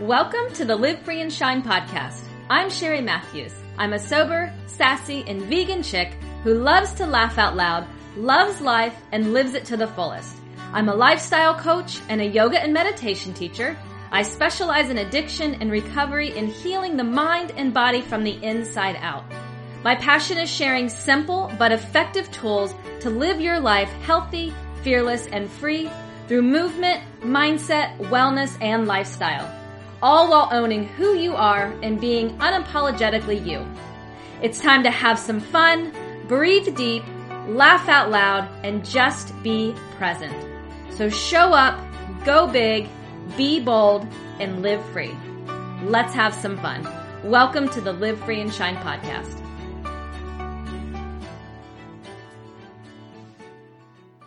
Welcome to the Live Free and Shine podcast. I'm Sheri Matthews. I'm a sober, sassy, and vegan chick who loves to laugh out loud, loves life, and lives it to the fullest. I'm a lifestyle coach and a yoga and meditation teacher. I specialize in addiction and recovery in healing the mind and body from the inside out. My passion is sharing simple but effective tools to live your life healthy, fearless, and free through movement, mindset, wellness, and lifestyle all while owning who you are and being unapologetically you. It's time to have some fun, breathe deep, laugh out loud, and just be present. So show up, go big, be bold, and live free. Let's have some fun. Welcome to the Live Free and Shine podcast.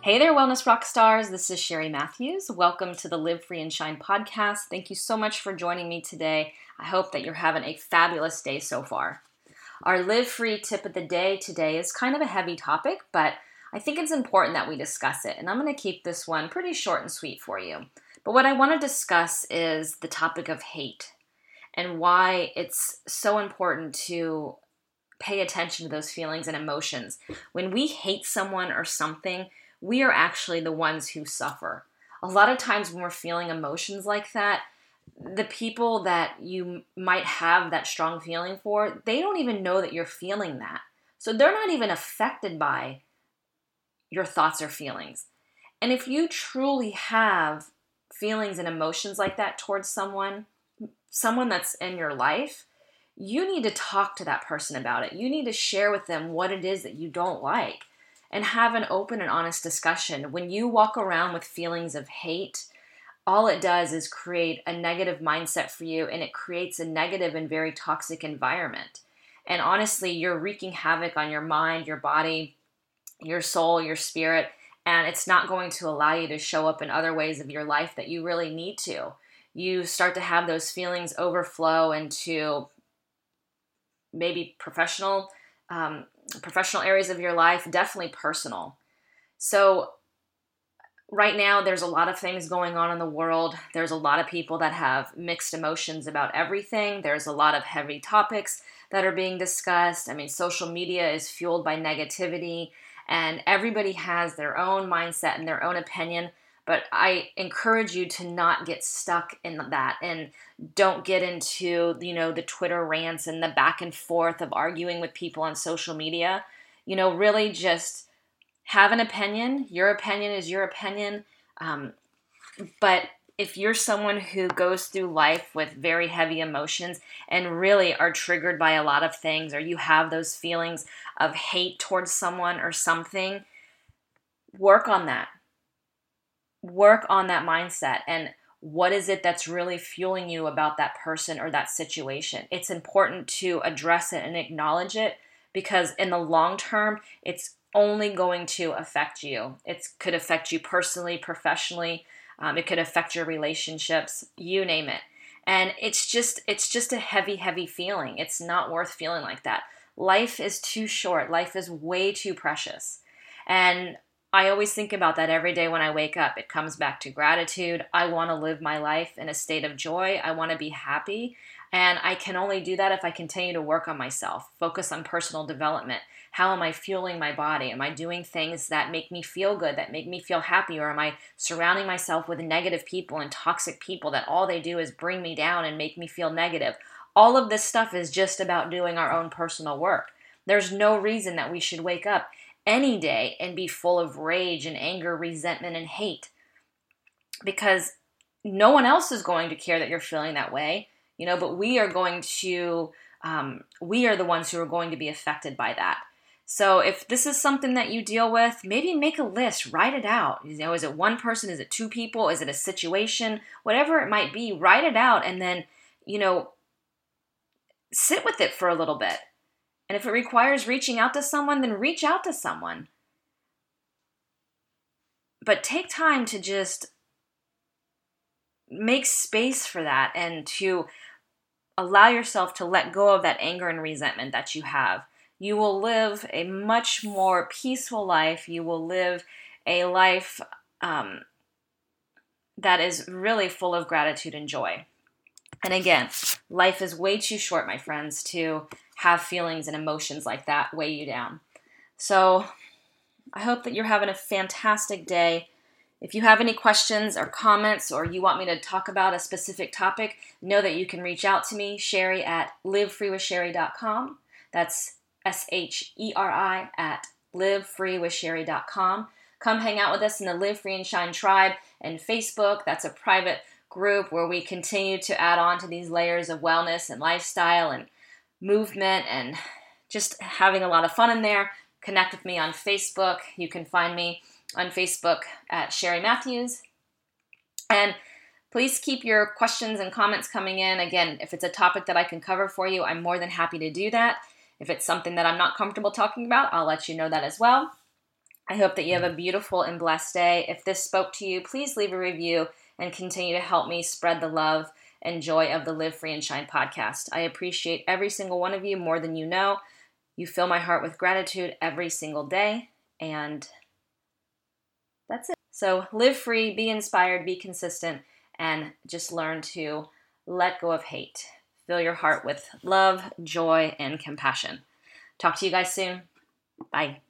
Hey there, Wellness Rock Stars. This is Sheri Matthews. Welcome to the Live Free and Shine podcast. Thank you so much for joining me today. I hope that you're having a fabulous day so far. Our Live Free tip of the day today is kind of a heavy topic, but I think it's important that we discuss it. And I'm going to keep this one pretty short and sweet for you. But what I want to discuss is the topic of hate and why it's so important to pay attention to those feelings and emotions. When we hate someone or something, we are actually the ones who suffer. A lot of times when we're feeling emotions like that, the people that you might have that strong feeling for, they don't even know that you're feeling that. So they're not even affected by your thoughts or feelings. And if you truly have feelings and emotions like that towards someone, someone that's in your life, you need to talk to that person about it. You need to share with them what it is that you don't like and have an open and honest discussion. When you walk around with feelings of hate, all it does is create a negative mindset for you and it creates a negative and very toxic environment. And honestly, you're wreaking havoc on your mind, your body, your soul, your spirit, and it's not going to allow you to show up in other ways of your life that you really need to. You start to have those feelings overflow into maybe professional um, professional areas of your life, definitely personal. So, right now, there's a lot of things going on in the world. There's a lot of people that have mixed emotions about everything. There's a lot of heavy topics that are being discussed. I mean, social media is fueled by negativity, and everybody has their own mindset and their own opinion but I encourage you to not get stuck in that and don't get into, you know, the Twitter rants and the back and forth of arguing with people on social media. You know, really just have an opinion. Your opinion is your opinion. Um, but if you're someone who goes through life with very heavy emotions and really are triggered by a lot of things, or you have those feelings of hate towards someone or something, work on that work on that mindset and what is it that's really fueling you about that person or that situation. It's important to address it and acknowledge it because in the long term, it's only going to affect you. It could affect you personally, professionally. Um, it could affect your relationships. You name it. And it's just it's just a heavy, heavy feeling. It's not worth feeling like that. Life is too short. Life is way too precious. And I always think about that every day when I wake up. It comes back to gratitude. I want to live my life in a state of joy. I want to be happy. And I can only do that if I continue to work on myself, focus on personal development. How am I fueling my body? Am I doing things that make me feel good, that make me feel happy? Or am I surrounding myself with negative people and toxic people that all they do is bring me down and make me feel negative? All of this stuff is just about doing our own personal work. There's no reason that we should wake up any day and be full of rage and anger, resentment, and hate. Because no one else is going to care that you're feeling that way, you know, but we are going to, um, we are the ones who are going to be affected by that. So if this is something that you deal with, maybe make a list, write it out. You know, is it one person? Is it two people? Is it a situation? Whatever it might be, write it out and then, you know, sit with it for a little bit and if it requires reaching out to someone, then reach out to someone. But take time to just make space for that and to allow yourself to let go of that anger and resentment that you have. You will live a much more peaceful life. You will live a life um, that is really full of gratitude and joy. And again, life is way too short, my friends, to have feelings and emotions like that weigh you down. So I hope that you're having a fantastic day. If you have any questions or comments or you want me to talk about a specific topic, know that you can reach out to me, Sheri at livefreewithsheri.com. That's S H E R I at livefreewithsheri.com. Come hang out with us in the Live Free and Shine tribe and Facebook. That's a private group where we continue to add on to these layers of wellness and lifestyle and movement and just having a lot of fun in there. Connect with me on Facebook. You can find me on Facebook at Sheri Matthews. And please keep your questions and comments coming in. Again, if it's a topic that I can cover for you, I'm more than happy to do that. If it's something that I'm not comfortable talking about, I'll let you know that as well. I hope that you have a beautiful and blessed day. If this spoke to you, please leave a review and continue to help me spread the love and joy of the Live Free and Shine podcast. I appreciate every single one of you more than you know. You fill my heart with gratitude every single day, and that's it. So live free, be inspired, be consistent, and just learn to let go of hate. Fill your heart with love, joy, and compassion. Talk to you guys soon. Bye.